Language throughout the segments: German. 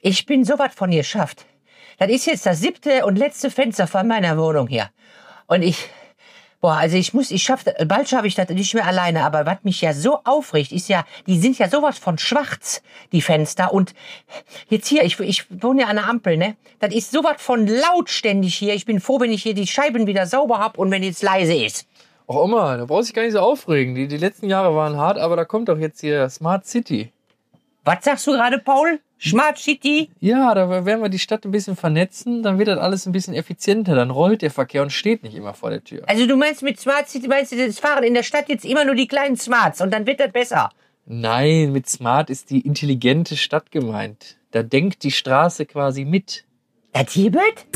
ich bin so was von geschafft. Das ist jetzt das siebte und letzte Fenster von meiner Wohnung hier. Und ich, boah, also ich muss, ich schaff, bald schaffe ich das nicht mehr alleine, aber was mich ja so aufregt, ist ja, die sind ja sowas von schwarz, die Fenster. Und jetzt hier, ich, ich wohne ja an der Ampel, ne? Das ist sowas von lautständig hier. Ich bin froh, wenn ich hier die Scheiben wieder sauber hab und wenn jetzt leise ist. Och Oma, da brauchst du dich gar nicht so aufregen. Die, die letzten Jahre waren hart, aber da kommt doch jetzt hier Smart City. Was sagst du gerade, Paul? Smart City? Ja, da werden wir die Stadt ein bisschen vernetzen, dann wird das alles ein bisschen effizienter, dann rollt der Verkehr und steht nicht immer vor der Tür. Also du meinst mit Smart City, meinst du, das fahren in der Stadt jetzt immer nur die kleinen Smarts und dann wird das besser? Nein, mit Smart ist die intelligente Stadt gemeint. Da denkt die Straße quasi mit. Hier wird?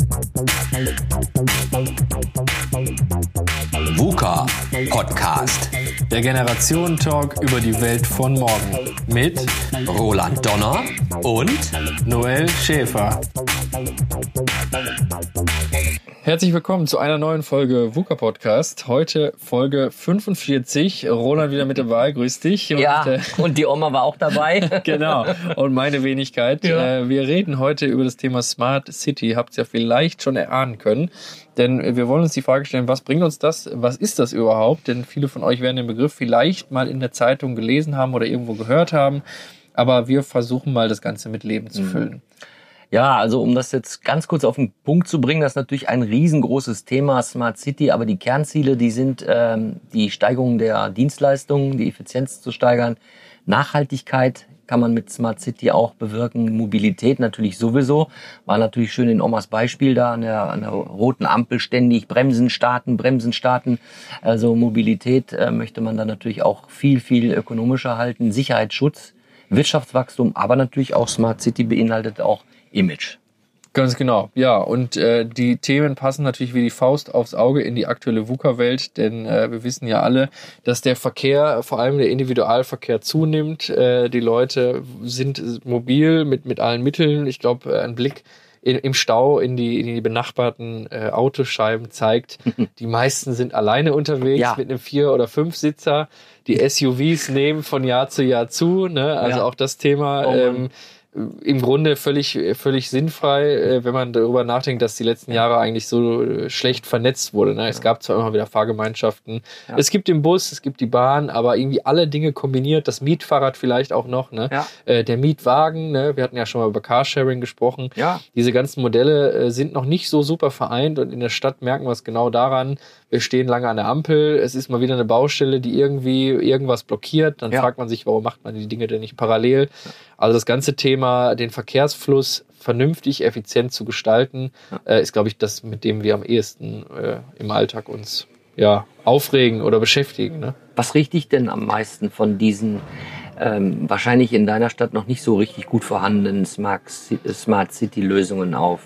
VUCA Podcast. Der Generationentalk über die Welt von morgen. Mit Roland Donner und Noel Schäfer. Herzlich willkommen zu einer neuen Folge VUCA Podcast. Heute Folge 45. Roland wieder mit dabei. Grüß dich. Und, Ja, äh, und die Oma war auch dabei. genau. Und meine Wenigkeit. Ja. Äh, wir reden heute über das Thema Smart City. Habt ihr ja vielleicht schon erahnen können. Denn wir wollen uns die Frage stellen, was bringt uns das? Was ist das überhaupt? Denn viele von euch werden den Begriff vielleicht mal in der Zeitung gelesen haben oder irgendwo gehört haben. Aber wir versuchen mal das Ganze mit Leben zu füllen. Ja, also um das jetzt ganz kurz auf den Punkt zu bringen, das ist natürlich ein riesengroßes Thema Smart City, aber die Kernziele, die sind ähm, die Steigerung der Dienstleistungen, die Effizienz zu steigern, Nachhaltigkeit kann man mit Smart City auch bewirken, Mobilität natürlich sowieso. War natürlich schön in Omas Beispiel da an der, an der roten Ampel ständig Bremsen starten, Bremsen starten. Also Mobilität äh, möchte man dann natürlich auch viel, viel ökonomischer halten, Sicherheitsschutz, Wirtschaftswachstum, aber natürlich auch Smart City beinhaltet auch Image. Ganz genau, ja. Und äh, die Themen passen natürlich wie die Faust aufs Auge in die aktuelle VUCA-Welt, denn äh, wir wissen ja alle, dass der Verkehr, vor allem der Individualverkehr, zunimmt. Äh, die Leute sind mobil mit, mit allen Mitteln. Ich glaube, äh, ein Blick in, im Stau in die, in die benachbarten äh, Autoscheiben zeigt, die meisten sind alleine unterwegs Ja. mit einem Vier- oder Fünfsitzer. Die SUVs nehmen von Jahr zu Jahr zu. Ne? Also Ja. auch das Thema. Oh ähm, im Grunde völlig, völlig sinnfrei, äh, wenn man darüber nachdenkt, dass die letzten Jahre eigentlich so äh, schlecht vernetzt wurde. Ne? Es gab zwar immer wieder Fahrgemeinschaften, es gibt den Bus, es gibt die Bahn, aber irgendwie alle Dinge kombiniert, das Mietfahrrad vielleicht auch noch, ne? Ja. äh, der Mietwagen, ne? wir hatten ja schon mal über Carsharing gesprochen. Ja. Diese ganzen Modelle sind noch nicht so super vereint und in der Stadt merken wir es genau daran, wir stehen lange an der Ampel, es ist mal wieder eine Baustelle, die irgendwie irgendwas blockiert, dann Ja. fragt man sich, warum macht man die Dinge denn nicht parallel? Also das ganze Thema, den Verkehrsfluss vernünftig, effizient zu gestalten, äh, ist, glaube ich, das, mit dem wir am ehesten äh, im Alltag uns ja, aufregen oder beschäftigen. Ne? Was riecht dich denn am meisten von diesen ähm, wahrscheinlich in deiner Stadt noch nicht so richtig gut vorhandenen Smart, Ci- Smart City Lösungen auf?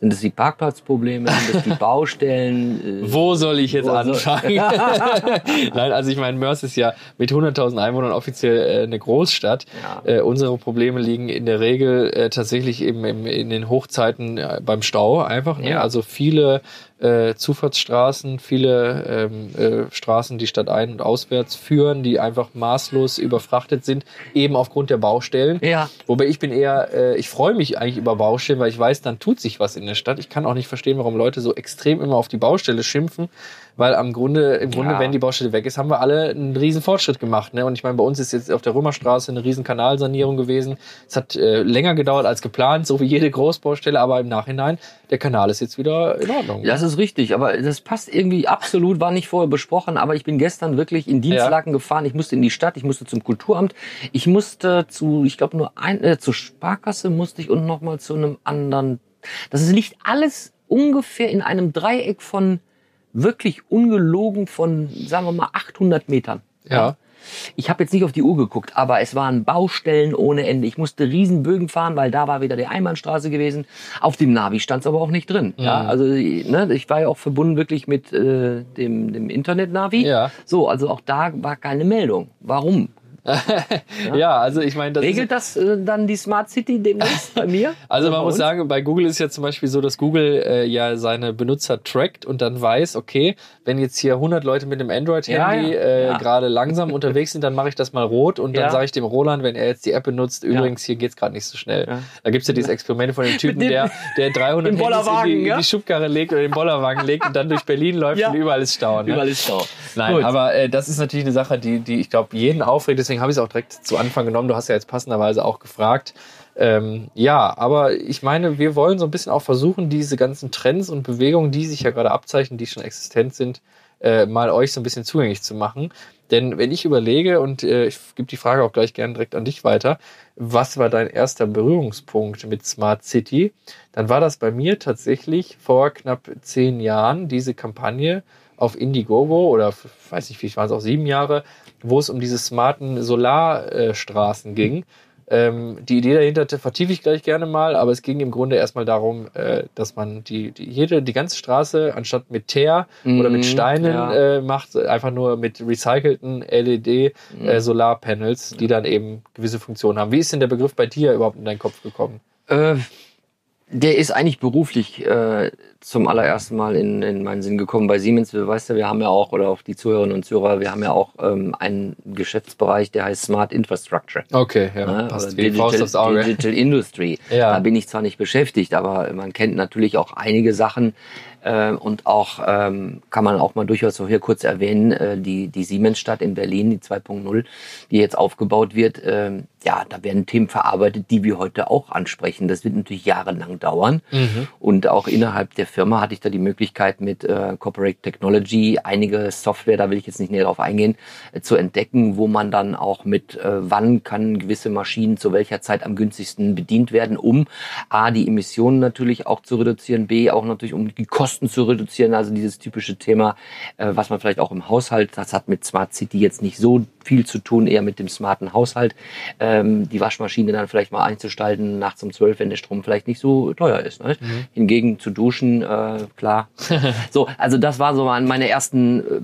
Sind es die Parkplatzprobleme? Sind es die Baustellen? Äh, Wo soll ich jetzt Wo anfangen? Nein, also ich meine, Mörs ist ja mit 100.000 Einwohnern offiziell äh, eine Großstadt. Ja. Äh, unsere Probleme liegen in der Regel äh, tatsächlich eben im, in den Hochzeiten äh, beim Stau einfach. Ne? Ja. Also viele äh, Zufahrtsstraßen, viele ähm, äh, Straßen, die Stadt ein- und auswärts führen, die einfach maßlos überfrachtet sind, eben aufgrund der Baustellen. Ja. Wobei ich bin eher, äh, ich freue mich eigentlich über Baustellen, weil ich weiß, dann tut sich was in der Stadt. Ich kann auch nicht verstehen, warum Leute so extrem immer auf die Baustelle schimpfen, weil am Grunde, im Grunde, Ja. wenn die Baustelle weg ist, haben wir alle einen riesen Fortschritt gemacht. Ne? Und ich meine, bei uns ist jetzt auf der Römerstraße eine riesen Kanalsanierung gewesen. Es hat äh, länger gedauert als geplant, so wie jede Großbaustelle, aber im Nachhinein, der Kanal ist jetzt wieder in Ordnung. Das ist richtig, aber das passt irgendwie absolut, war nicht vorher besprochen, aber ich bin gestern wirklich in Dienstlaken gefahren. Ich musste in die Stadt, ich musste zum Kulturamt, ich musste zu, ich glaube nur ein, äh, zur Sparkasse musste ich und nochmal zu einem anderen. Das liegt alles ungefähr in einem Dreieck von wirklich ungelogen von, sagen wir mal, 800 Metern. Ja. Ich habe jetzt nicht auf die Uhr geguckt, aber es waren Baustellen ohne Ende. Ich musste Riesenbögen fahren, weil da war wieder die Einbahnstraße gewesen. Auf dem Navi stand es aber auch nicht drin. Ja, also ne, ich war ja auch verbunden wirklich mit äh, dem, dem Internet-Navi. Ja. So, also auch da war keine Meldung. Warum? ja, also ich meine, das ist, Regelt das äh, dann die Smart City demnächst bei mir? Also man muss uns? sagen, bei Google ist ja zum Beispiel so, dass Google äh, ja seine Benutzer trackt und dann weiß, okay, wenn jetzt hier 100 Leute mit einem Android-Handy Ja, ja. äh, Ja. gerade langsam unterwegs sind, dann mache ich das mal rot und dann Ja. sage ich dem Roland, wenn er jetzt die App benutzt, übrigens, hier geht's gerade nicht so schnell. Ja. Da gibt's ja dieses Experiment von dem Typen, dem- der, der 300 Im Handys in die, ja? in die Schubkarre legt oder den Bollerwagen legt und dann durch Berlin läuft Ja. und überall ist Stau. Ne? Überall ist Stau. Nein, Gut. aber äh, das ist natürlich eine Sache, die, die ich glaube, jeden aufregt. Deswegen habe ich es auch direkt zu Anfang genommen. Du hast ja jetzt passenderweise auch gefragt. Ähm, ja, aber ich meine, wir wollen so ein bisschen auch versuchen, diese ganzen Trends und Bewegungen, die sich ja gerade abzeichnen, die schon existent sind, äh, mal euch so ein bisschen zugänglich zu machen. Denn wenn ich überlege, und äh, ich gebe die Frage auch gleich gerne direkt an dich weiter, was war dein erster Berührungspunkt mit Smart City? Dann war das bei mir tatsächlich vor knapp zehn Jahren diese Kampagne auf Indiegogo oder weiß nicht, vielleicht waren es auch sieben Jahre, wo es um diese smarten Solarstraßen ging. Ähm, die Idee dahinter vertiefe ich gleich gerne mal, aber es ging im Grunde erstmal darum, äh, dass man die, die, jede, die ganze Straße anstatt mit Teer oder mit Mhm, Steinen ja. äh, macht, einfach nur mit recycelten LED Mhm. äh, die dann eben gewisse Funktionen haben. Wie ist denn der Begriff bei dir überhaupt in deinen Kopf gekommen? Der ist eigentlich beruflich äh, zum allerersten Mal in, in meinen Sinn gekommen bei Siemens. Du weißt ja, wir haben ja auch, oder auch die Zuhörerinnen und Zuhörer, wir haben ja auch ähm, einen Geschäftsbereich, der heißt Smart Infrastructure. Okay, ja, Ne? passt aufs Auge. Digital Industry. Ja. Da bin ich zwar nicht beschäftigt, aber man kennt natürlich auch einige Sachen äh, und auch ähm, kann man auch mal durchaus so hier kurz erwähnen, äh, die, die Siemensstadt in Berlin, die 2.0, die jetzt aufgebaut wird. ähm, ja, da werden Themen verarbeitet, die wir heute auch ansprechen. Das wird natürlich jahrelang dauern. Mhm. Und auch innerhalb der Firma hatte ich da die Möglichkeit mit äh, Corporate Technology einige Software, da will ich jetzt nicht näher drauf eingehen, äh, zu entdecken, wo man dann auch mit, äh, wann kann gewisse Maschinen zu welcher Zeit am günstigsten bedient werden, um A, die Emissionen natürlich auch zu reduzieren, B, auch natürlich um die Kosten zu reduzieren. Also dieses typische Thema, äh, was man vielleicht auch im Haushalt, das hat mit Smart City jetzt nicht so viel zu tun, eher mit dem smarten Haushalt. Ähm, die Waschmaschine dann vielleicht mal einzustalten nachts um zwölf, wenn der Strom vielleicht nicht so teuer ist. Ne? Hingegen zu duschen, äh, klar. so, also das war so mein- meine ersten äh,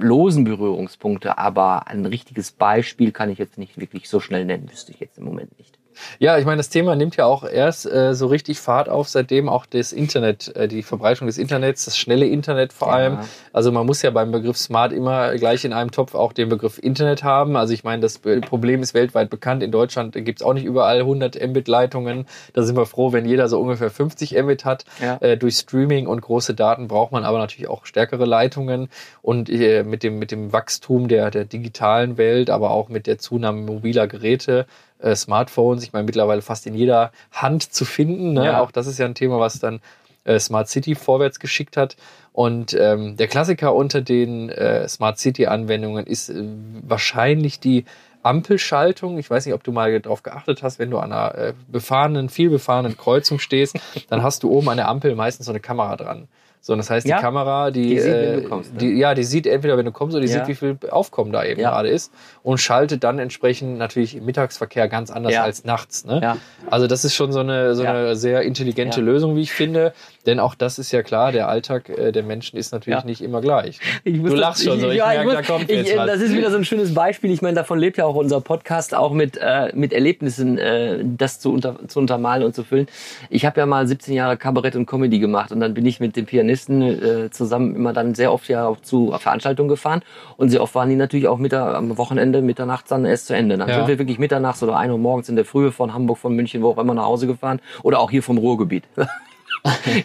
losen Berührungspunkte, aber ein richtiges Beispiel kann ich jetzt nicht wirklich so schnell nennen, wüsste ich jetzt im Moment nicht. Ja, ich meine, das Thema nimmt ja auch erst äh, so richtig Fahrt auf, seitdem auch das Internet, äh, die Verbreitung des Internets, das schnelle Internet vor Ja. allem. Also man muss ja beim Begriff Smart immer gleich in einem Topf auch den Begriff Internet haben. Also ich meine, das Problem ist weltweit bekannt. In Deutschland gibt's auch nicht überall 100 Mbit-Leitungen. Da sind wir froh, wenn jeder so ungefähr 50 Mbit hat. Ja. Äh, durch Streaming und große Daten braucht man aber natürlich auch stärkere Leitungen. Und äh, mit, dem, mit dem Wachstum der, der digitalen Welt, aber auch mit der Zunahme mobiler Geräte, äh, Smartphones, ich meine mittlerweile fast in jeder Hand zu finden. Ne? Ja. Auch das ist ja ein Thema, was dann äh, Smart City vorwärts geschickt hat. Und ähm, der Klassiker unter den äh, Smart City-Anwendungen ist äh, wahrscheinlich die Ampelschaltung. Ich weiß nicht, ob du mal darauf geachtet hast, wenn du an einer äh, befahrenen, viel befahrenen Kreuzung stehst, dann hast du oben an der Ampel meistens so eine Kamera dran. So, das heißt, Ja. die Kamera, die, Die sieht, äh, kommst, ne? die, ja, die sieht entweder, wenn du kommst, oder die Ja. sieht, wie viel Aufkommen da eben Ja. gerade ist und schaltet dann entsprechend natürlich im Mittagsverkehr ganz anders Ja. als nachts. Ne? Ja. Also das ist schon so eine, so Ja. eine sehr intelligente Ja. Lösung, wie ich finde. Denn auch das ist ja klar, der Alltag äh, der Menschen ist natürlich Ja. nicht immer gleich. Ich du das- lachst schon so, ich ja, merke, muss- da kommt ich, jetzt was. Das ist wieder so ein schönes Beispiel. Ich meine, davon lebt ja auch unser Podcast, auch mit, äh, mit Erlebnissen, äh, das zu, unter, zu untermalen und zu füllen. Ich habe ja mal 17 Jahre Kabarett und Comedy gemacht und dann bin ich mit dem Pianisten äh, zusammen immer dann sehr oft ja auch zu Veranstaltungen gefahren und sehr oft waren die natürlich auch Mittag, am Wochenende mitternachts dann erst zu Ende. Dann Ja. sind wir wirklich mitternachts oder 1 Uhr morgens in der Frühe von Hamburg, von München, wo auch immer nach Hause gefahren oder auch hier vom Ruhrgebiet.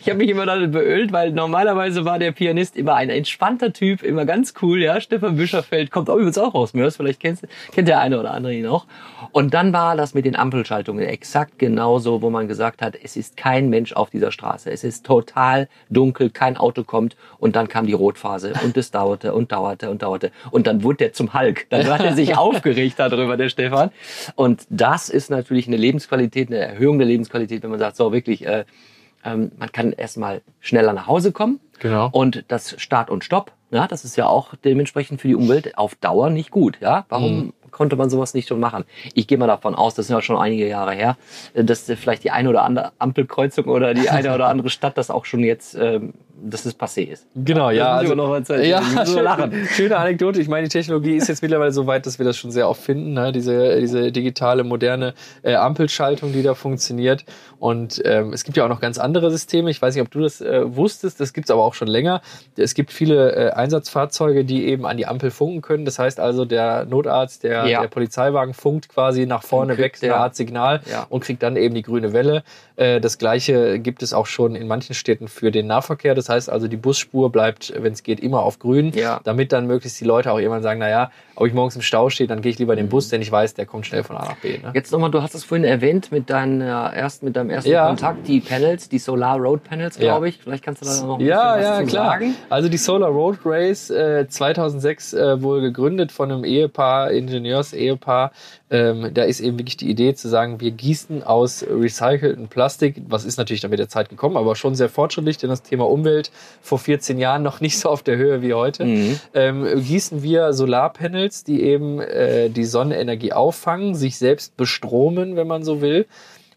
Ich habe mich immer damit beölt, weil normalerweise war der Pianist immer ein entspannter Typ, immer ganz cool, ja. Stefan Büscherfeld kommt auch übrigens auch aus Mörs, vielleicht kennst, kennt der eine oder andere ihn auch. Und dann war das mit den Ampelschaltungen exakt genauso, wo man gesagt hat, es ist kein Mensch auf dieser Straße. Es ist total dunkel, kein Auto kommt und dann kam die Rotphase und es dauerte und dauerte und dauerte. Und dann wurde der zum Hulk. Dann hat er sich aufgeregt darüber, der Stefan. Und das ist natürlich eine Lebensqualität, eine Erhöhung der Lebensqualität, wenn man sagt, so wirklich, äh, ähm, man kann erstmal schneller nach Hause kommen Genau. Und das Start und Stopp, ja, das ist ja auch dementsprechend für die Umwelt auf Dauer nicht gut. Ja, warum Mhm. konnte man sowas nicht schon machen? Ich gehe mal davon aus, das sind ja schon einige Jahre her, dass vielleicht die eine oder andere Ampelkreuzung oder die eine oder andere Stadt das auch schon jetzt, ähm, dass es passé ist. Genau, ja. Also, noch erzählen. ja, so lachen. schöne Anekdote. Ich meine, die Technologie ist jetzt mittlerweile so weit, dass wir das schon sehr oft finden. Ne? Diese, diese digitale, moderne äh, Ampelschaltung, die da funktioniert. Und ähm, es gibt ja auch noch ganz andere Systeme. Ich weiß nicht, ob du das äh, wusstest. Das gibt es aber auch schon länger. Es gibt viele äh, Einsatzfahrzeuge, die eben an die Ampel funken können. Das heißt also, der Notarzt, der, Ja. der Polizeiwagen funkt quasi nach vorne weg, eine der- Art Signal Ja. und kriegt dann eben die grüne Welle. Äh, Das gleiche gibt es auch schon in manchen Städten für den Nahverkehr. Das heißt also, die Busspur bleibt, wenn es geht, immer auf grün, Ja. damit dann möglichst die Leute auch irgendwann sagen, naja, ob ich morgens im Stau stehe, dann gehe ich lieber in den Bus, denn ich weiß, der kommt schnell von A nach B. Ne? Jetzt nochmal, du hast es vorhin erwähnt mit, deiner ersten, mit deinem ersten Ja. Kontakt, die Panels, die Solar Road Panels, Ja. glaube ich. Vielleicht kannst du da noch ein Ja, bisschen was ja, zu klar. sagen. Also die Solar Road Race äh, 2006 äh, wohl gegründet von einem Ehepaar, Ingenieurs-Ehepaar. Ähm, da ist eben wirklich die Idee zu sagen, wir gießen aus recyceltem Plastik, was ist natürlich dann mit der Zeit gekommen, aber schon sehr fortschrittlich, denn das Thema Umwelt vor 14 Jahren noch nicht so auf der Höhe wie heute. Mhm. Ähm, gießen wir Solarpanels, die eben äh, die Sonnenenergie auffangen, sich selbst bestromen, wenn man so will,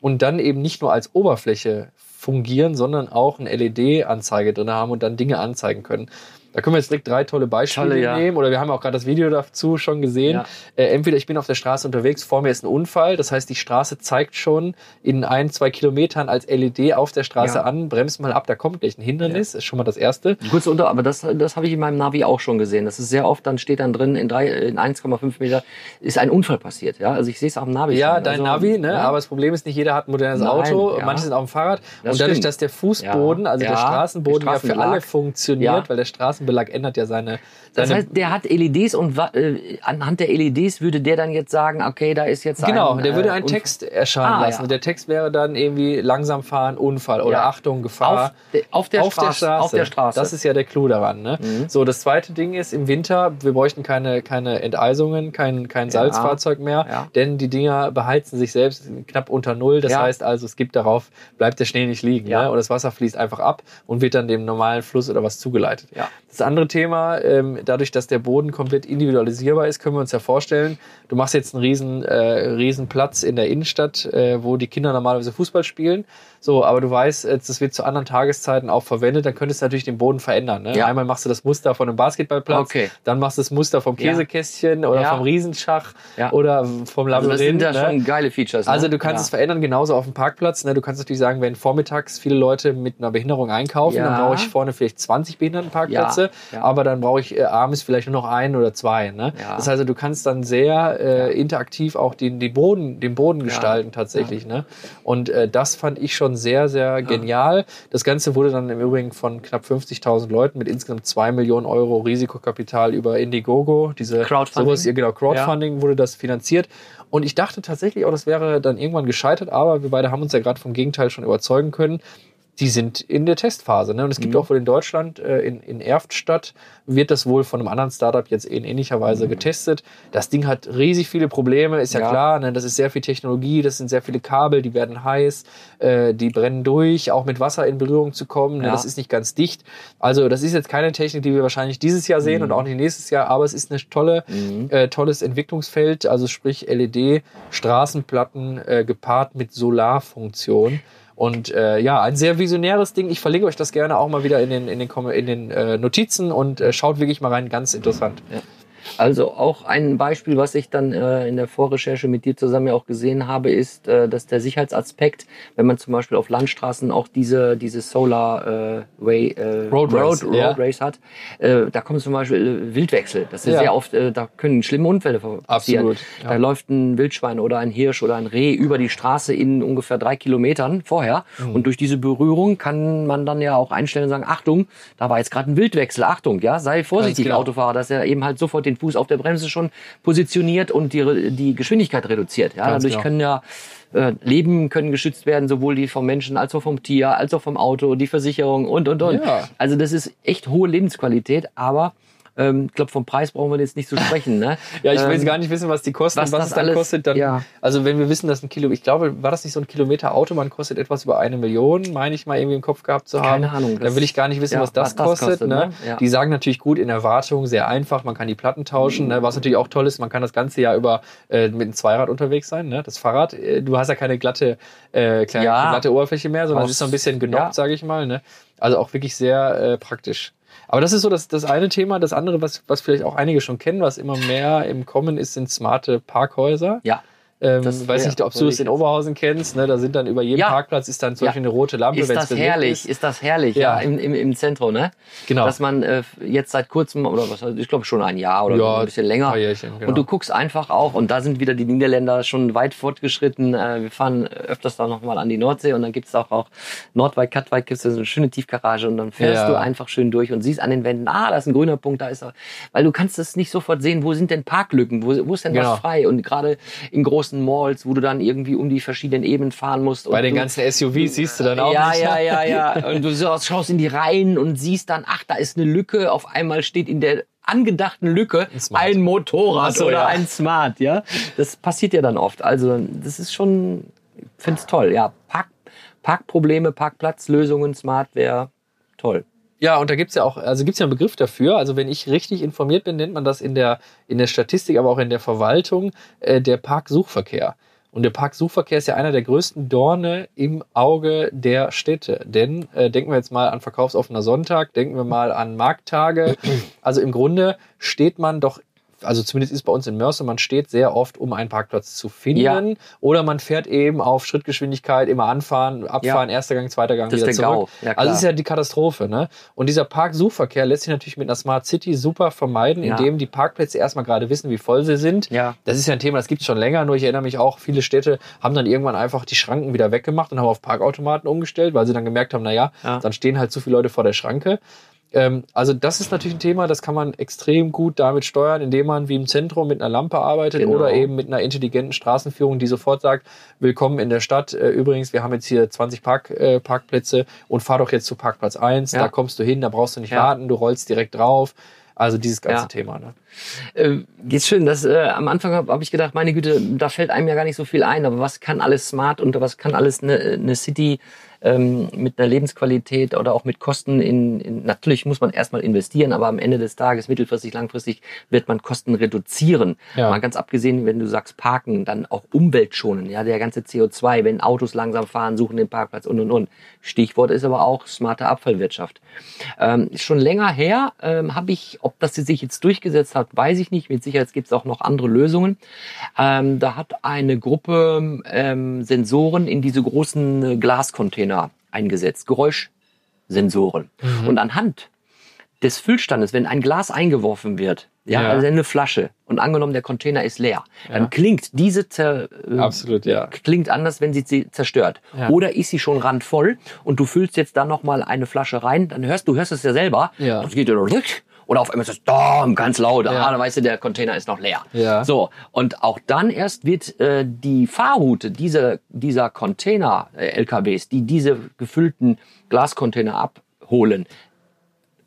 und dann eben nicht nur als Oberfläche fungieren, sondern auch eine LED-Anzeige drin haben und dann Dinge anzeigen können. Da können wir jetzt direkt drei tolle Beispiele Tolle, ja. nehmen. Oder wir haben auch gerade das Video dazu schon gesehen. Ja. Äh, entweder ich bin auf der Straße unterwegs, vor mir ist ein Unfall. Das heißt, die Straße zeigt schon in ein, zwei Kilometern als LED auf der Straße Ja. an, bremst mal ab, da kommt gleich ein Hindernis. Ist schon mal das Erste. Kurz unter, aber das, das habe ich in meinem Navi auch schon gesehen. Das ist sehr oft, dann steht dann drin, in, drei, in 1,5 Meter ist ein Unfall passiert. Ja, also ich sehe es auch im Navi. Ja, schon. dein also, Navi, ne? aber das Problem ist nicht, jeder hat ein modernes Nein, Auto, manche sind auf dem Fahrrad. Das und dadurch, stimmt. dass der Fußboden, also der Straßenboden ja für alle funktioniert, weil der Straßenbelag ändert ja seine, Das seine heißt, der hat LEDs und äh, anhand der LEDs würde der dann jetzt sagen, okay, da ist jetzt Genau, ein, der würde äh, einen Unfall. Text erscheinen Ah, lassen. ja. Der Text wäre dann irgendwie langsam fahren, Unfall oder Ja. Achtung, Gefahr. auf, de, auf, der Straße, Auf der Straße. Das ist ja der Clou daran. Ne? Mhm. So, das zweite Ding ist im Winter, wir bräuchten keine, keine Enteisungen, kein, kein Salzfahrzeug mehr, Ja. denn die Dinger beheizen sich selbst knapp unter Null. Das heißt also, es gibt darauf, bleibt der Schnee nicht liegen. Ne? Und das Wasser fließt einfach ab und wird dann dem normalen Fluss oder was zugeleitet. Ja. Das andere Thema, ähm, dadurch, dass der Boden komplett individualisierbar ist, können wir uns ja vorstellen, du machst jetzt einen riesen, äh, riesen Platz in der Innenstadt, äh, wo die Kinder normalerweise Fußball spielen. So, aber du weißt, äh, das wird zu anderen Tageszeiten auch verwendet, dann könntest du natürlich den Boden verändern. Ne? Ja. Einmal machst du das Muster von einem Basketballplatz, Okay. dann machst du das Muster vom Ja. Käsekästchen oder Ja. vom Riesenschach Ja. oder vom also Labyrinth. das sind ja ne? schon geile Features. Ne? Also du kannst ja. es verändern, genauso auf dem Parkplatz. Ne? Du kannst natürlich sagen, wenn vormittags viele Leute mit einer Behinderung einkaufen, Ja. dann brauche ich vorne vielleicht 20 Behindertenparkplätze, Ja, ja. aber dann brauche ich äh, abends vielleicht nur noch einen oder zwei. Ne? Ja. Das heißt, also, du kannst dann sehr äh, interaktiv auch den, den Boden, den Boden gestalten tatsächlich. Ne? Und äh, das fand ich schon sehr, sehr genial. Das Ganze wurde dann im Übrigen von knapp 50.000 Leuten mit insgesamt 2 Millionen Euro Risikokapital über Indiegogo, diese Crowdfunding. sowas, genau, Crowdfunding wurde das finanziert. Und ich dachte tatsächlich auch, das wäre dann irgendwann gescheitert, aber wir beide haben uns ja gerade vom Gegenteil schon überzeugen können. Die sind in der Testphase. Ne? Und es gibt auch wohl in Deutschland, äh, in, in Erftstadt, wird das wohl von einem anderen Startup jetzt in ähnlicher Weise getestet. Das Ding hat riesig viele Probleme, ist ja, Ja. klar. Ne? Das ist sehr viel Technologie, das sind sehr viele Kabel, die werden heiß, äh, die brennen durch, auch mit Wasser in Berührung zu kommen. Ne? Ja. Das ist nicht ganz dicht. Also, das ist jetzt keine Technik, die wir wahrscheinlich dieses Jahr sehen und auch nicht nächstes Jahr, aber es ist eine tolle, äh, tolles Entwicklungsfeld, also sprich LED-Straßenplatten äh, gepaart mit Solarfunktion. Und äh, ja, ein sehr visionäres Ding. Ich verlinke euch das gerne auch mal wieder in den, in den, in den äh, Notizen und äh, schaut wirklich mal rein, ganz interessant. Also auch ein Beispiel, was ich dann äh, in der Vorrecherche mit dir zusammen ja auch gesehen habe, ist, äh, dass der Sicherheitsaspekt, wenn man zum Beispiel auf Landstraßen auch diese, diese Solar äh, Way, äh, Road Race, Road, ja. Road Race hat, äh, da kommt zum Beispiel äh, Wildwechsel. Das ist Ja. sehr oft, äh, da können schlimme Unfälle passieren. Absolut, ja. Da läuft ein Wildschwein oder ein Hirsch oder ein Reh über die Straße in ungefähr drei Kilometern vorher. Mhm. Und durch diese Berührung kann man dann ja auch einstellen und sagen, Achtung, da war jetzt gerade ein Wildwechsel, Achtung, ja, sei vorsichtig, genau. Autofahrer, dass er eben halt sofort den Fuß auf der Bremse schon positioniert und die, die Geschwindigkeit reduziert. Ja, Ganz dadurch genau. können ja äh, Leben können geschützt werden, sowohl die vom Menschen als auch vom Tier, als auch vom Auto, die Versicherung und und und. Ja. Also das ist echt hohe Lebensqualität, aber Ähm, ich glaube, vom Preis brauchen wir jetzt nicht zu sprechen. Ne? Ja, ich will Ähm, jetzt gar nicht wissen, was die kosten, was was, es dann alles- kostet. Dann, ja. Also wenn wir wissen, dass ein Kilo, ich glaube, war das nicht so ein Kilometer Autobahn kostet etwas über eine Million, meine ich mal irgendwie im Kopf gehabt zu haben. Keine Ahnung, Da das- will ich gar nicht wissen, ja, was das, was das kostet. kostet, ne? ne? Ja. Die sagen natürlich gut in der Wartung, sehr einfach, man kann die Platten tauschen. Ne? Was natürlich auch toll ist, man kann das ganze Jahr über äh, mit dem Zweirad unterwegs sein. Ne? Das Fahrrad, äh, du hast ja keine glatte, äh, kleine, glatte Oberfläche mehr, sondern es ist so ein bisschen genockt, ja. sage ich mal. Ne? Also auch wirklich sehr äh, praktisch. Aber das ist so das, das eine Thema. Das andere, was, was vielleicht auch einige schon kennen, was immer mehr im Kommen ist, sind smarte Parkhäuser. Ja. Ähm, Das weiß nicht, ob du es in Oberhausen kennst. Ne? Da sind dann über jedem Ja. Parkplatz ist dann zum Ja. Beispiel eine rote Lampe, Ist es das herrlich, ist. ist das herrlich, Ja. ja, im, im, im Zentrum, ne? Genau. Dass man äh, jetzt seit kurzem, oder was, ich glaube schon ein Jahr oder Ja, ein bisschen länger. ein Jährchen, genau. Und du guckst einfach auch, und da sind wieder die Niederländer schon weit fortgeschritten. Äh, wir fahren öfters da nochmal an die Nordsee und dann gibt's auch, auch Nordwijk, Katwijk, gibt's da so eine schöne Tiefgarage und dann fährst du einfach schön durch und siehst an den Wänden, ah, da ist ein grüner Punkt, da ist er. Weil du kannst es nicht sofort sehen, wo sind denn Parklücken, wo, wo ist denn Genau. was frei? Und gerade in großen Malls, wo du dann irgendwie um die verschiedenen Ebenen fahren musst. Bei den du, ganzen SUVs siehst du dann auch ja, nicht. ja, ja, ja. Und du schaust in die Reihen und siehst dann, ach, da ist eine Lücke. Auf einmal steht in der angedachten Lücke ein, Smart. Motorrad so, oder ja. ein Smart, ja. Das passiert ja dann oft. Also, das ist schon, ich finde es toll. Ja, Park, Parkprobleme, Parkplatzlösungen, Smart wäre toll. Ja, und da gibt's ja auch, also gibt's ja einen Begriff dafür. Also wenn ich richtig informiert bin, nennt man das in der, in der Statistik, aber auch in der Verwaltung, äh, der Parksuchverkehr. Und der Parksuchverkehr ist ja einer der größten Dorne im Auge der Städte. Denn äh, denken wir jetzt mal an verkaufsoffener Sonntag, denken wir mal an Markttage. Also im Grunde steht man doch, also zumindest ist bei uns in Mörse, man steht sehr oft, um einen Parkplatz zu finden. Ja. Oder man fährt eben auf Schrittgeschwindigkeit, immer anfahren, abfahren, erster Gang, zweiter Gang, Das wieder zurück. Ja, also es klar. ist ja die Katastrophe. Ne? Und dieser Parksuchverkehr lässt sich natürlich mit einer Smart City super vermeiden, Ja. indem die Parkplätze erstmal gerade wissen, wie voll sie sind. Ja. Das ist ja ein Thema, das gibt es schon länger, nur ich erinnere mich auch, viele Städte haben dann irgendwann einfach die Schranken wieder weggemacht und haben auf Parkautomaten umgestellt, weil sie dann gemerkt haben, naja, Ja. dann stehen halt zu viele Leute vor der Schranke. Ähm, also das ist natürlich ein Thema, das kann man extrem gut damit steuern, indem man wie im Zentrum mit einer Lampe arbeitet Genau. oder eben mit einer intelligenten Straßenführung, die sofort sagt, willkommen in der Stadt. Äh, übrigens, wir haben jetzt hier 20 Park, äh, Parkplätze und fahr doch jetzt zu Parkplatz 1. Ja. Da kommst du hin, da brauchst du nicht Ja. warten, du rollst direkt drauf. Also dieses ganze Ja. Thema. Ne? Äh, ist schön, dass äh, am Anfang habe hab ich gedacht, meine Güte, da fällt einem ja gar nicht so viel ein, aber was kann alles smart und was kann alles eine, eine City ähm, mit einer Lebensqualität oder auch mit Kosten in, in natürlich muss man erstmal investieren, aber am Ende des Tages, mittelfristig, langfristig, wird man Kosten reduzieren. Ja. Mal ganz abgesehen, wenn du sagst Parken, dann auch Umwelt schonen, ja, der ganze CO2, wenn Autos langsam fahren, suchen den Parkplatz und und und. Stichwort ist aber auch smarte Abfallwirtschaft. Ähm, schon länger her ähm, habe ich, ob das sich jetzt durchgesetzt hat, weiß ich nicht. Mit Sicherheit gibt es auch noch andere Lösungen. Ähm, da hat eine Gruppe ähm, Sensoren in diese großen äh, Glascontainer eingesetzt, Geräuschsensoren. Und anhand des Füllstandes, wenn ein Glas eingeworfen wird, ja, Ja. also eine Flasche und angenommen der Container ist leer, dann klingt diese zer, äh, Absolut, ja. klingt anders, wenn sie zerstört. Ja. Oder ist sie schon randvoll und du füllst jetzt da noch mal eine Flasche rein, dann hörst du hörst es ja selber. Ja. Das geht ja oder auf einmal ist es Dom, ganz laut. Ja. Ah, dann weißt du, der Container ist noch leer. Ja. So und auch dann erst wird äh, die Fahrroute dieser dieser Container äh, LKWs, die diese gefüllten Glascontainer abholen,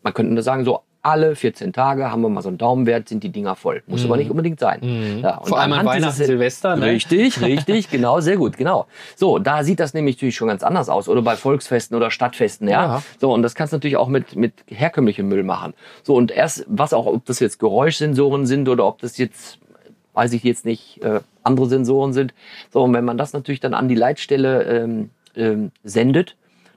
man könnte nur sagen so alle 14 Tage haben wir mal so einen Daumenwert, sind die Dinger voll. Muss aber nicht unbedingt sein. Ja, und Mhm. Vor allem an Weihnachten, Silvester, ne? Richtig, richtig, genau, sehr gut, genau. So, da sieht das nämlich natürlich schon ganz anders aus. Oder bei Volksfesten oder Stadtfesten, ja. Ja. So, und das kannst du natürlich auch mit, mit herkömmlichem Müll machen. So, und erst, was auch, ob das jetzt Geräuschsensoren sind oder ob das jetzt, weiß ich jetzt nicht, äh, andere Sensoren sind. So, und wenn man das natürlich dann an die Leitstelle ähm, ähm, sendet,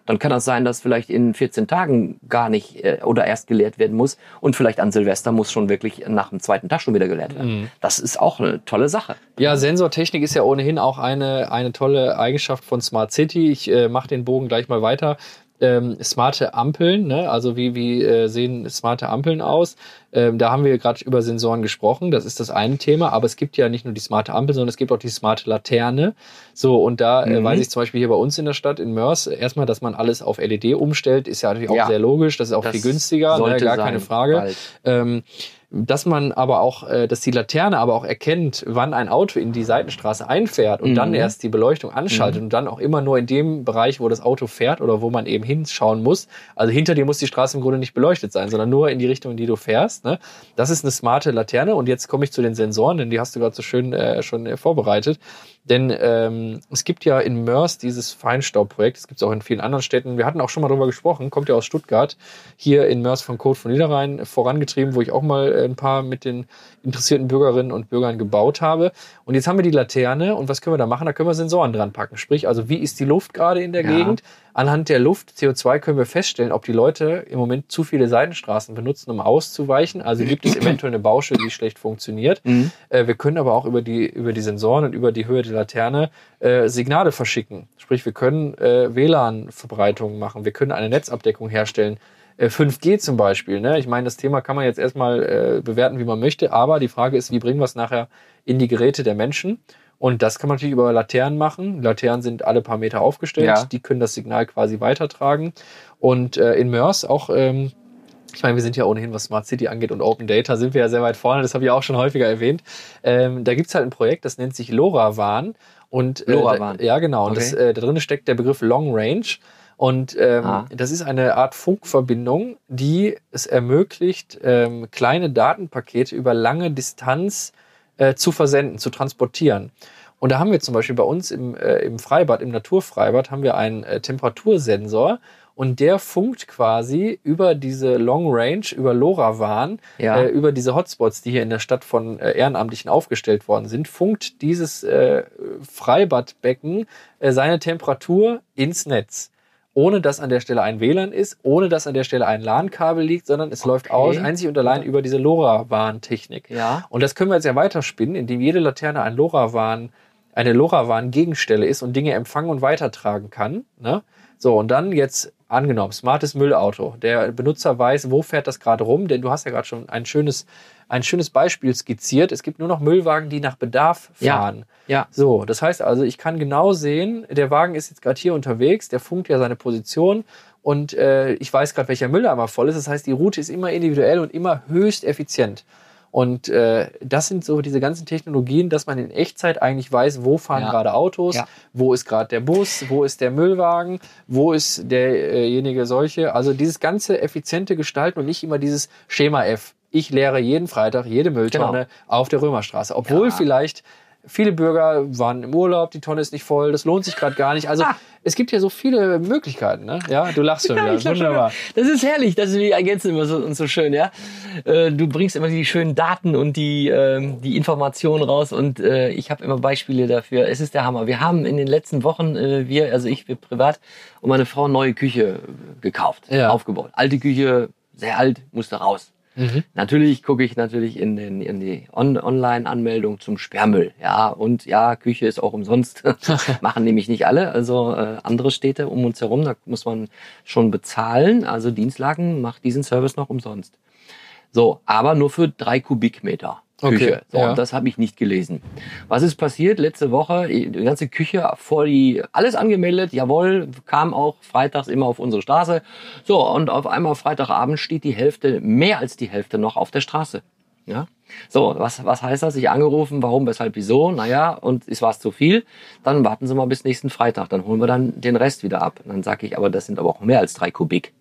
dann kann das sein, dass vielleicht in 14 Tagen gar nicht äh, oder erst geleert werden muss und vielleicht an Silvester muss schon wirklich nach dem zweiten Tag schon wieder geleert werden. Das ist auch eine tolle Sache. Ja, Sensortechnik ist ja ohnehin auch eine, eine tolle Eigenschaft von Smart City. Ich äh, mache den Bogen gleich mal weiter. Ähm, smarte Ampeln, ne? also wie, wie äh, sehen smarte Ampeln aus? Ähm, da haben wir gerade über Sensoren gesprochen, das ist das eine Thema, aber es gibt ja nicht nur die smarte Ampel, sondern es gibt auch die smarte Laterne. So, und da äh, Mhm. weiß ich zum Beispiel hier bei uns in der Stadt, in Mörs, erstmal, dass man alles auf LED umstellt, ist ja natürlich auch Ja. sehr logisch, das ist auch Das viel günstiger, ne? gar sein, keine Frage. Ähm, dass man aber auch, äh, dass die Laterne aber auch erkennt, wann ein Auto in die Seitenstraße einfährt und dann erst die Beleuchtung anschaltet und dann auch immer nur in dem Bereich, wo das Auto fährt oder wo man eben hinschauen muss. Also hinter dir muss die Straße im Grunde nicht beleuchtet sein, sondern nur in die Richtung, in die du fährst. Ne? Das ist eine smarte Laterne und jetzt komme ich zu den Sensoren, denn die hast du gerade so schön äh, schon äh, vorbereitet. Denn ähm, es gibt ja in Mörs dieses Feinstaubprojekt, es gibt es auch in vielen anderen Städten. Wir hatten auch schon mal drüber gesprochen, kommt ja aus Stuttgart, hier in Mörs von Code von Niederrhein vorangetrieben, wo ich auch mal äh, ein paar mit den interessierten Bürgerinnen und Bürgern gebaut habe. Und jetzt haben wir die Laterne und was können wir da machen? Da können wir Sensoren dran packen. Sprich, also wie ist die Luft gerade in der Ja. Gegend? Anhand der Luft, CO2, können wir feststellen, ob die Leute im Moment zu viele Seitenstraßen benutzen, um auszuweichen. Also gibt es eventuell eine Baustelle, die schlecht funktioniert. Mhm. Äh, wir können aber auch über die, über die Sensoren und über die Höhe der Laterne äh, Signale verschicken. Sprich, wir können äh, WLAN-Verbreitungen machen, wir können eine Netzabdeckung herstellen. Äh, 5G zum Beispiel. Ne? Ich meine, das Thema kann man jetzt erstmal äh, bewerten, wie man möchte, aber die Frage ist, wie bringen wir es nachher in die Geräte der Menschen? Und das kann man natürlich über Laternen machen. Laternen sind alle paar Meter aufgestellt. Ja. Die können das Signal quasi weitertragen. Und äh, in Mörs auch ähm, ich meine, wir sind ja ohnehin, was Smart City angeht und Open Data, sind wir ja sehr weit vorne. Das habe ich auch schon häufiger erwähnt. Ähm, da gibt's halt ein Projekt, das nennt sich LoRaWAN. Und, äh, LoRaWAN. ja, genau. Und das, äh, da drin steckt der Begriff Long Range. Und ähm, Ah. das ist eine Art Funkverbindung, die es ermöglicht, ähm, kleine Datenpakete über lange Distanz äh, zu versenden, zu transportieren. Und da haben wir zum Beispiel bei uns im, äh, im Freibad, im Naturfreibad, haben wir einen äh, Temperatursensor und der funkt quasi über diese Long Range, über LoRaWAN, Ja. äh, über diese Hotspots, die hier in der Stadt von äh, Ehrenamtlichen aufgestellt worden sind, funkt dieses äh, Freibadbecken äh, seine Temperatur ins Netz. Ohne dass an der Stelle ein WLAN ist, ohne dass an der Stelle ein LAN-Kabel liegt, sondern es läuft aus, einzig und allein über diese LoRaWAN-Technik. Ja. Und das können wir jetzt ja weiterspinnen, indem jede Laterne ein LoRaWAN, eine LoRaWAN-Gegenstelle ist und Dinge empfangen und weitertragen kann. Ne? So, und dann jetzt angenommen, smartes Müllauto. Der Benutzer weiß, wo fährt das gerade rum, denn du hast ja gerade schon ein schönes, ein schönes Beispiel skizziert. Es gibt nur noch Müllwagen, die nach Bedarf Ja. fahren. Ja. So, das heißt also, ich kann genau sehen, der Wagen ist jetzt gerade hier unterwegs, der funkt ja seine Position und äh, ich weiß gerade, welcher Mülleimer voll ist. Das heißt, die Route ist immer individuell und immer höchst effizient. Und äh, das sind so diese ganzen Technologien, dass man in Echtzeit eigentlich weiß, wo fahren Ja. gerade Autos, Ja. wo ist gerade der Bus, wo ist der Müllwagen, wo ist derjenige solche. Also dieses ganze effiziente Gestalten und nicht immer dieses Schema F. Ich leere jeden Freitag jede Mülltonne Genau. auf der Römerstraße. Obwohl Ja. vielleicht viele Bürger waren im Urlaub, die Tonne ist nicht voll, das lohnt sich gerade gar nicht. Also es gibt ja so viele Möglichkeiten. Ne? Ja, du lachst schon Ja, wieder. schon Wunderbar. wieder. Das ist herrlich, das ist, wir ergänzen immer so, uns so schön, ja. Äh, Du bringst immer die schönen Daten und die, ähm, die Informationen raus und äh, ich habe immer Beispiele dafür. Es ist der Hammer. Wir haben in den letzten Wochen, äh, wir, also ich wir privat und meine Frau neue Küche gekauft, Ja. aufgebaut. Alte Küche, sehr alt, musste raus. Natürlich gucke ich natürlich in, den, in die On Online-Anmeldung zum Sperrmüll. Ja, und ja, Küche ist auch umsonst. Machen nämlich nicht alle. Also äh, andere Städte um uns herum, da muss man schon bezahlen. Also Dienstlagen macht diesen Service noch umsonst. So, aber nur für drei Kubikmeter Küche. Okay, so, ja. und das habe ich nicht gelesen. Was ist passiert? Letzte Woche, die ganze Küche vor die, alles angemeldet, jawohl, kam auch freitags immer auf unsere Straße. So, und auf einmal Freitagabend steht die Hälfte, mehr als die Hälfte noch auf der Straße. Ja. So, was, was heißt das? Ich angerufen, warum, weshalb, wieso? Naja, und es war zu viel. Dann warten Sie mal bis nächsten Freitag, dann holen wir dann den Rest wieder ab. Und dann sage ich, aber das sind aber auch mehr als drei Kubik.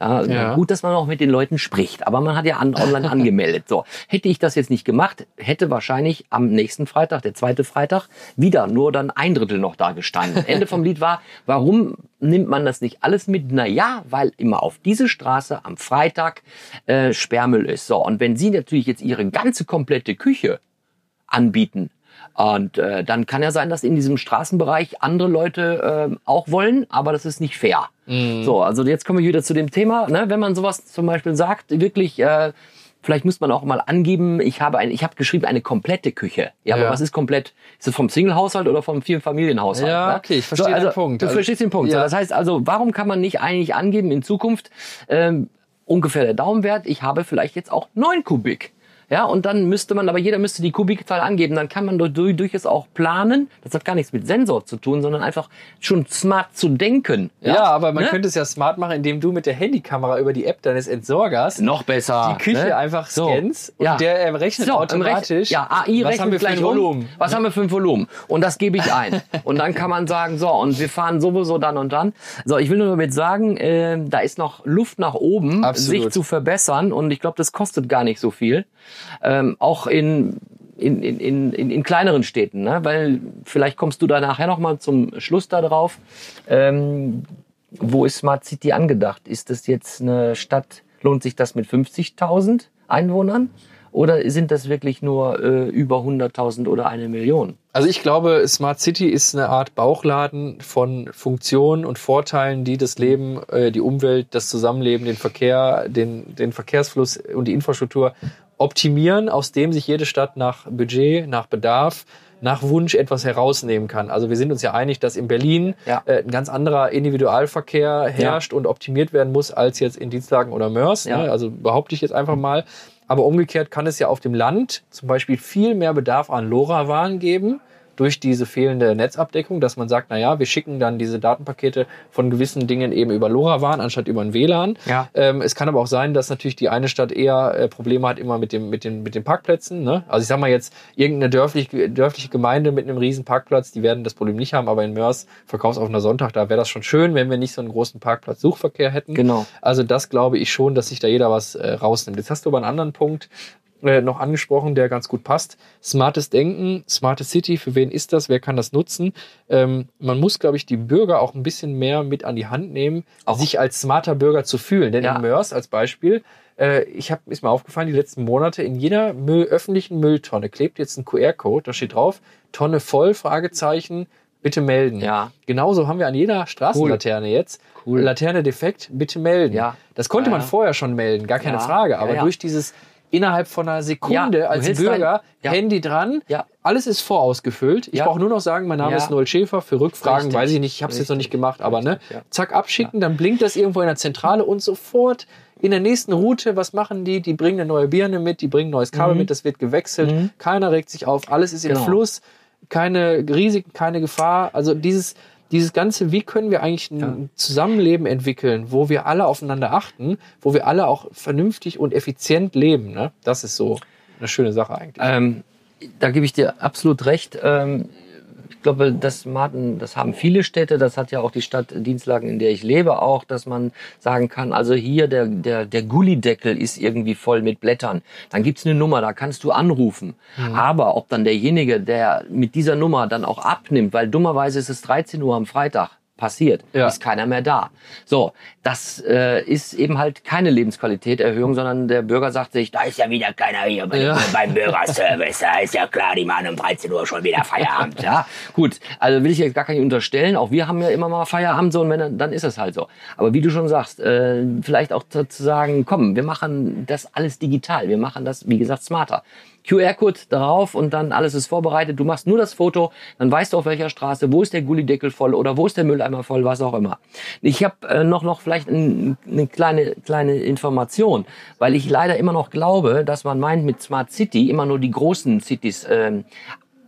Ja, also Ja. Gut, dass man auch mit den Leuten spricht, aber man hat ja an, online angemeldet. So, hätte ich das jetzt nicht gemacht, hätte wahrscheinlich am nächsten Freitag, der zweite Freitag, wieder nur dann ein Drittel noch da gestanden. Ende vom Lied war, warum nimmt man das nicht alles mit? Na ja, weil immer auf diese Straße am Freitag äh, Sperrmüll ist. So, und wenn Sie natürlich jetzt Ihre ganze komplette Küche anbieten. Und äh, dann kann ja sein, dass in diesem Straßenbereich andere Leute äh, auch wollen, aber das ist nicht fair. So, also jetzt kommen wir wieder zu dem Thema, ne? wenn man sowas zum Beispiel sagt, wirklich, äh, vielleicht muss man auch mal angeben, ich habe ein, ich habe geschrieben eine komplette Küche. Ja, aber Ja. was ist komplett? Ist das vom Single-Haushalt oder vom Vielfamilienhaushalt? Ja, ne? okay, ich verstehe also, den Punkt. Du Also, verstehst den Punkt. ja. So, das heißt also, warum kann man nicht eigentlich angeben in Zukunft ähm, ungefähr der Daumenwert? Ich habe vielleicht jetzt auch neun Kubik. Ja, und dann müsste man, aber jeder müsste die Kubikzahl angeben. Dann kann man durch, durch, durchaus auch planen. Das hat gar nichts mit Sensor zu tun, sondern einfach schon smart zu denken. Ja, aber man Ne? könnte es ja smart machen, indem du mit der Handykamera über die App deines Entsorgers noch besser. die Küche ne? einfach So. scannst und Ja. der äh, rechnet So, automatisch. Ja, AI was rechnet haben wir für gleich ein. Volumen? Was haben wir für ein Volumen? Und das gebe ich ein. und dann kann man sagen, so, und wir fahren sowieso dann und dann. So, ich will nur damit sagen, äh, da ist noch Luft nach oben, Absolut. sich zu verbessern. Und ich glaube, das kostet gar nicht so viel. Ähm, auch in in, in, in, in, in kleineren Städten, ne? weil vielleicht kommst du da nachher noch mal zum Schluss da drauf. Ähm, wo ist Smart City angedacht? Ist das jetzt eine Stadt, lohnt sich das mit 50.000 Einwohnern? Oder sind das wirklich nur äh, über 100.000 oder eine Million? Also ich glaube, Smart City ist eine Art Bauchladen von Funktionen und Vorteilen, die das Leben, äh, die Umwelt, das Zusammenleben, den Verkehr, den, den Verkehrsfluss und die Infrastruktur optimieren, aus dem sich jede Stadt nach Budget, nach Bedarf, nach Wunsch etwas herausnehmen kann. Also wir sind uns ja einig, dass in Berlin Ja. äh, ein ganz anderer Individualverkehr herrscht und optimiert werden muss als jetzt in Dienstlagen oder Mörs. Ja. Ne? Also behaupte ich jetzt einfach mal. Aber umgekehrt kann es ja auf dem Land zum Beispiel viel mehr Bedarf an LoRaWAN geben durch diese fehlende Netzabdeckung, dass man sagt, na ja, wir schicken dann diese Datenpakete von gewissen Dingen eben über LoRaWAN anstatt über ein WLAN. Ja. Ähm, es kann aber auch sein, dass natürlich die eine Stadt eher äh, Probleme hat immer mit dem mit den mit den Parkplätzen. Ne? Also ich sag mal jetzt irgendeine dörfliche dörfliche Gemeinde mit einem riesen Parkplatz, die werden das Problem nicht haben, aber in Mörs verkaufsoffener Sonntag, da wäre das schon schön, wenn wir nicht so einen großen Parkplatz-Suchverkehr hätten. Genau. Also das glaube ich schon, dass sich da jeder was äh, rausnimmt. Jetzt hast du aber einen anderen Punkt äh, noch angesprochen, der ganz gut passt. Smartes Denken, smarte City, für wen ist das? Wer kann das nutzen? Ähm, man muss, glaube ich, die Bürger auch ein bisschen mehr mit an die Hand nehmen, Auch. sich als smarter Bürger zu fühlen. Denn Ja. in Mörs als Beispiel, äh, ich habe ist mir aufgefallen, die letzten Monate in jeder Müll, öffentlichen Mülltonne klebt jetzt ein QR-Code, da steht drauf, Tonne voll, Fragezeichen, bitte melden. Ja. Genauso haben wir an jeder Straßenlaterne jetzt Cool. Laterne defekt, bitte melden. Ja. Das konnte Ja, man ja. vorher schon melden, gar keine Frage. Aber durch dieses innerhalb von einer Sekunde Ja, als Bürger, dein- ja. Handy dran, Ja. alles ist vorausgefüllt. Ich brauche nur noch sagen, mein Name ist Noel Schäfer. Für Rückfragen Richtig. weiß ich nicht, ich habe es jetzt noch nicht gemacht, aber ne, zack, abschicken, dann blinkt das irgendwo in der Zentrale und sofort in der nächsten Route, was machen die? Die bringen eine neue Birne mit, die bringen ein neues Kabel mit, das wird gewechselt, Mhm. keiner regt sich auf, alles ist im Genau. Fluss, keine Risiken, keine Gefahr. Also dieses, dieses Ganze, wie können wir eigentlich ein Ja. Zusammenleben entwickeln, wo wir alle aufeinander achten, wo wir alle auch vernünftig und effizient leben. Ne? Das ist so eine schöne Sache eigentlich. Ähm, da gebe ich dir absolut recht. Ähm, ich glaube, das, Martin, das haben viele Städte, das hat ja auch die Stadt Dienstlagen, in der ich lebe, auch, dass man sagen kann, also hier der, der, der Gullideckel ist irgendwie voll mit Blättern. Dann gibt's eine Nummer, da kannst du anrufen. Aber ob dann derjenige, der mit dieser Nummer dann auch abnimmt, weil dummerweise ist es 13 Uhr am Freitag, passiert, Ja. ist keiner mehr da. So, das äh, ist eben halt keine Lebensqualitätserhöhung, sondern der Bürger sagt sich, da ist ja wieder keiner hier bei, Ja. beim Bürgerservice. Da ist ja klar, die machen um 13 Uhr schon wieder Feierabend. ja, gut. Also will ich jetzt gar nicht unterstellen. Auch wir haben ja immer mal Feierabend so und wenn, dann- ist es halt so. Aber wie du schon sagst, äh, vielleicht auch zu sagen, komm, wir machen das alles digital. Wir machen das, wie gesagt, smarter. QR-Code drauf und dann alles ist vorbereitet. Du machst nur das Foto, dann weißt du auf welcher Straße, wo ist der Gullideckel voll oder wo ist der Mülleimer voll, was auch immer. Ich habe äh, noch noch vielleicht ein, eine kleine kleine Information, weil ich leider immer noch glaube, dass man meint mit Smart City immer nur die großen Cities ähm,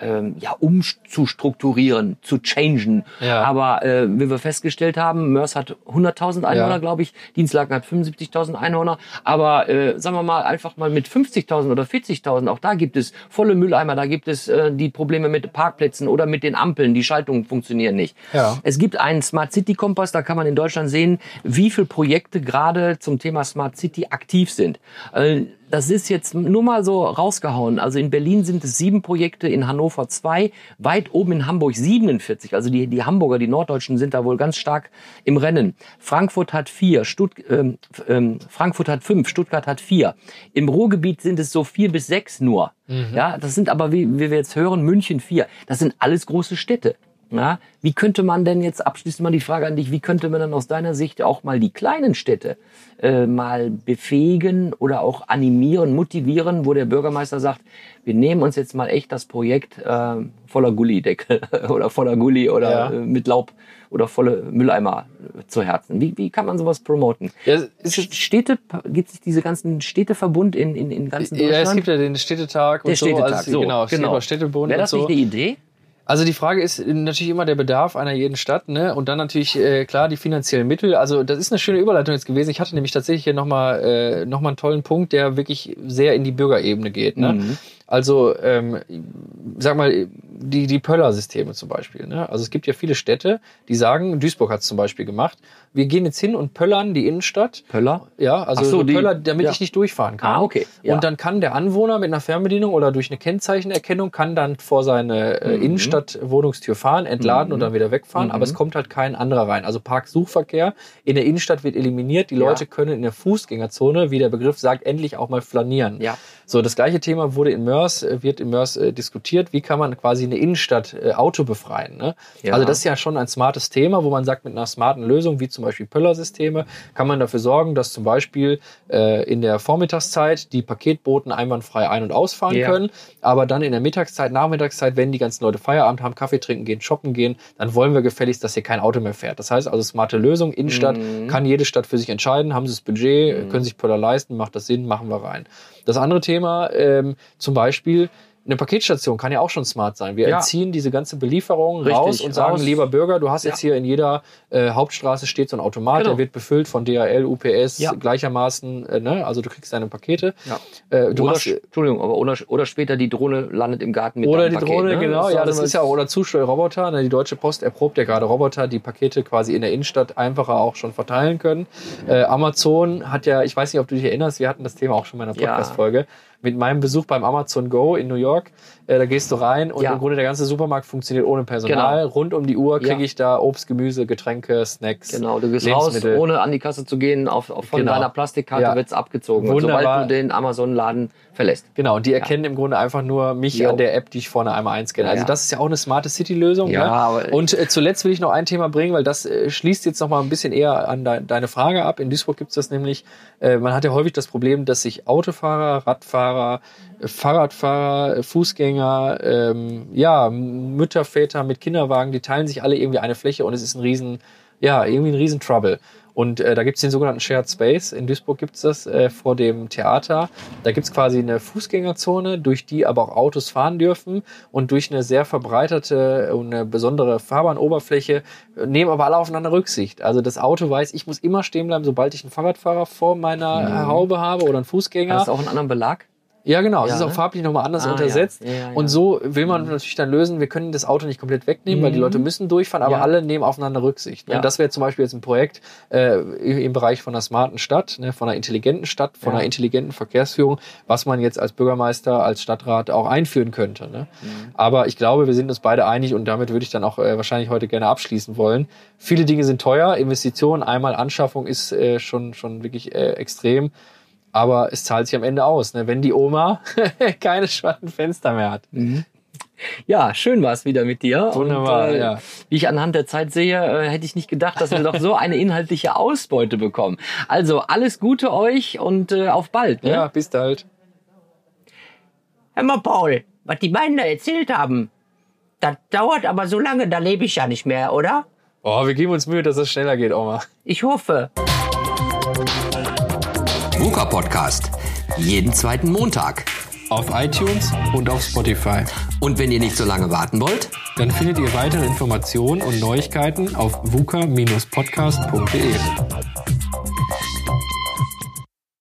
ähm, ja, umzustrukturieren, zu changen. Ja. Aber äh, wie wir festgestellt haben, Mörs hat 100.000 Einwohner, Ja. glaube ich. Dienstlaken hat 75.000 Einwohner. Aber äh, sagen wir mal, einfach mal mit 50.000 oder 40.000, auch da gibt es volle Mülleimer, da gibt es äh, die Probleme mit Parkplätzen oder mit den Ampeln, die Schaltungen funktionieren nicht. Ja. Es gibt einen Smart City Kompass, da kann man in Deutschland sehen, wie viele Projekte gerade zum Thema Smart City aktiv sind. Äh, Das ist jetzt nur mal so rausgehauen. Also in Berlin sind es sieben Projekte, in Hannover zwei, weit oben in Hamburg 47. Also die, die Hamburger, die Norddeutschen sind da wohl ganz stark im Rennen. Frankfurt hat vier, Stutt, ähm, ähm, Frankfurt hat fünf, Stuttgart hat vier. Im Ruhrgebiet sind es so vier bis sechs nur. Ja, das sind aber, wie, wie wir jetzt hören, München vier. Das sind alles große Städte. Ja, wie könnte man denn jetzt abschließend mal die Frage an dich, wie könnte man dann aus deiner Sicht auch mal die kleinen Städte äh, mal befähigen oder auch animieren, motivieren, wo der Bürgermeister sagt, wir nehmen uns jetzt mal echt das Projekt äh, voller Gullideckel oder voller Gulli oder Ja. äh, mit Laub oder volle Mülleimer äh, zu Herzen. Wie, wie kann man sowas promoten? Ja, Städte, gibt es diese ganzen Städteverbund in, in, in ganzen ja, es Deutschland? gibt ja den Städtetag und der Städtetag, so. Also, so, genau, es gibt genau. auch Städtebund Wäre das so. nicht eine Idee? Also die Frage ist natürlich immer der Bedarf einer jeden Stadt, ne? Und dann natürlich äh, klar die finanziellen Mittel. Also das ist eine schöne Überleitung jetzt gewesen. Ich hatte nämlich tatsächlich hier nochmal äh, noch mal einen tollen Punkt, der wirklich sehr in die Bürgerebene geht. Ne? Mhm. Also ähm, sag mal die die Pöller-Systeme zum Beispiel. Ne? Also es gibt ja viele Städte, die sagen, Duisburg hat es zum Beispiel gemacht. Wir gehen jetzt hin und pöllern die Innenstadt. Pöller? Ja, also so, die- Pöller, damit ja. ich nicht durchfahren kann. Ah, okay, ja. Und dann kann der Anwohner mit einer Fernbedienung oder durch eine Kennzeichenerkennung kann dann vor seine äh, Mhm. Innenstadt-Wohnungstür fahren, entladen und dann wieder wegfahren. Aber es kommt halt kein anderer rein. Also Parksuchverkehr in der Innenstadt wird eliminiert. Die Ja. Leute können in der Fußgängerzone, wie der Begriff sagt, endlich auch mal flanieren. Ja. So, das gleiche Thema wurde in Mörs, äh, wird in Mörs äh, diskutiert. Wie kann man quasi eine Innenstadt äh, Auto befreien? Ne? Ja. Also das ist ja schon ein smartes Thema, wo man sagt, mit einer smarten Lösung, wie zum Beispiel Pöller-Systeme, kann man dafür sorgen, dass zum Beispiel in der Vormittagszeit die Paketboten einwandfrei ein- und ausfahren Ja. können. Aber dann in der Mittagszeit, Nachmittagszeit, wenn die ganzen Leute Feierabend haben, Kaffee trinken gehen, shoppen gehen, dann wollen wir gefälligst, dass hier kein Auto mehr fährt. Das heißt also, smarte Lösung, Innenstadt, Mhm. kann jede Stadt für sich entscheiden, haben sie das Budget, können sich Pöller leisten, macht das Sinn, machen wir rein. Das andere Thema, ähm, zum Beispiel, eine Paketstation kann ja auch schon smart sein. Wir Ja. entziehen diese ganze Belieferung Richtig, raus und sagen, raus. lieber Bürger, du hast jetzt hier in jeder äh, Hauptstraße steht so ein Automat, Genau. der wird befüllt von DHL, UPS, Ja. gleichermaßen, äh, ne? also du kriegst deine Pakete. Ja. Äh, du oder, machst, Entschuldigung, aber oder, oder später die Drohne landet im Garten mit oder die Paket, Drohne, ne? genau, ja, das ist ja auch, oder Zustellroboter. Ne? Die Deutsche Post erprobt ja gerade Roboter, die Pakete quasi in der Innenstadt einfacher auch schon verteilen können. Äh, Amazon hat ja, ich weiß nicht, ob du dich erinnerst, wir hatten das Thema auch schon in einer Ja. Podcast-Folge, mit meinem Besuch beim Amazon Go in New York. Äh, da gehst du rein und Ja. im Grunde der ganze Supermarkt funktioniert ohne Personal. Genau. Rund um die Uhr kriege Ja. ich da Obst, Gemüse, Getränke, Snacks. Genau, du gehst raus, ohne an die Kasse zu gehen, auf, auf von Genau. deiner Plastikkarte Ja. wird's abgezogen. Und Wunderbar. sobald du den Amazon-Laden verlässt. Genau, und die erkennen im Grunde einfach nur mich Jo. an der App, die ich vorne einmal einscanne. Ja, Also ja. das ist ja auch eine smarte City-Lösung. Ja, ne? und äh, zuletzt will ich noch ein Thema bringen, weil das äh, schließt jetzt noch mal ein bisschen eher an de deine Frage ab. In Duisburg gibt es das nämlich, äh, man hat ja häufig das Problem, dass sich Autofahrer, Radfahrer, äh, Fahrradfahrer, äh, Fußgänger, ähm, ja, Mütter, Väter mit Kinderwagen, die teilen sich alle irgendwie eine Fläche und es ist ein riesen, ja, irgendwie ein riesen Trouble. Und äh, da gibt's den sogenannten Shared Space. In Duisburg gibt's das äh, vor dem Theater. Da gibt's quasi eine Fußgängerzone, durch die aber auch Autos fahren dürfen. Und durch eine sehr verbreiterte und eine besondere Fahrbahnoberfläche nehmen aber alle aufeinander Rücksicht. Also das Auto weiß, ich muss immer stehen bleiben, sobald ich einen Fahrradfahrer vor meiner äh, Haube habe oder einen Fußgänger. Hast du auch einen anderen Belag? Ja, genau. es Ja, ist auch ne? farblich nochmal anders Ah, untersetzt. ja. Ja, Und so will man natürlich dann lösen, wir können das Auto nicht komplett wegnehmen, weil die Mhm. Leute müssen durchfahren, aber alle nehmen aufeinander Rücksicht. Und das wäre zum Beispiel jetzt ein Projekt äh, im Bereich von einer smarten Stadt, ne, von einer intelligenten Stadt, von einer intelligenten Verkehrsführung, was man jetzt als Bürgermeister, als Stadtrat auch einführen könnte. Ne? Mhm. Aber ich glaube, wir sind uns beide einig und damit würde ich dann auch äh, wahrscheinlich heute gerne abschließen wollen. Viele Dinge sind teuer, Investitionen, einmal Anschaffung ist äh, schon, schon wirklich äh, extrem. Aber es zahlt sich am Ende aus, ne? wenn die Oma keine schwarzen Fenster mehr hat. Ja, schön war's wieder mit dir. Wunderbar, Und, äh, ja. Wie ich anhand der Zeit sehe, äh, hätte ich nicht gedacht, dass wir doch so eine inhaltliche Ausbeute bekommen. Also alles Gute euch und äh, auf bald. Ne? Ja, bis bald. Hör mal, Paul, was die beiden da erzählt haben, das dauert aber so lange, da lebe ich ja nicht mehr, oder? Oh, wir geben uns Mühe, dass es schneller geht, Oma. Ich hoffe. VUCA Podcast. Jeden zweiten Montag. Auf iTunes und auf Spotify. Und wenn ihr nicht so lange warten wollt, Dann findet ihr weitere Informationen und Neuigkeiten auf vuka-podcast.de.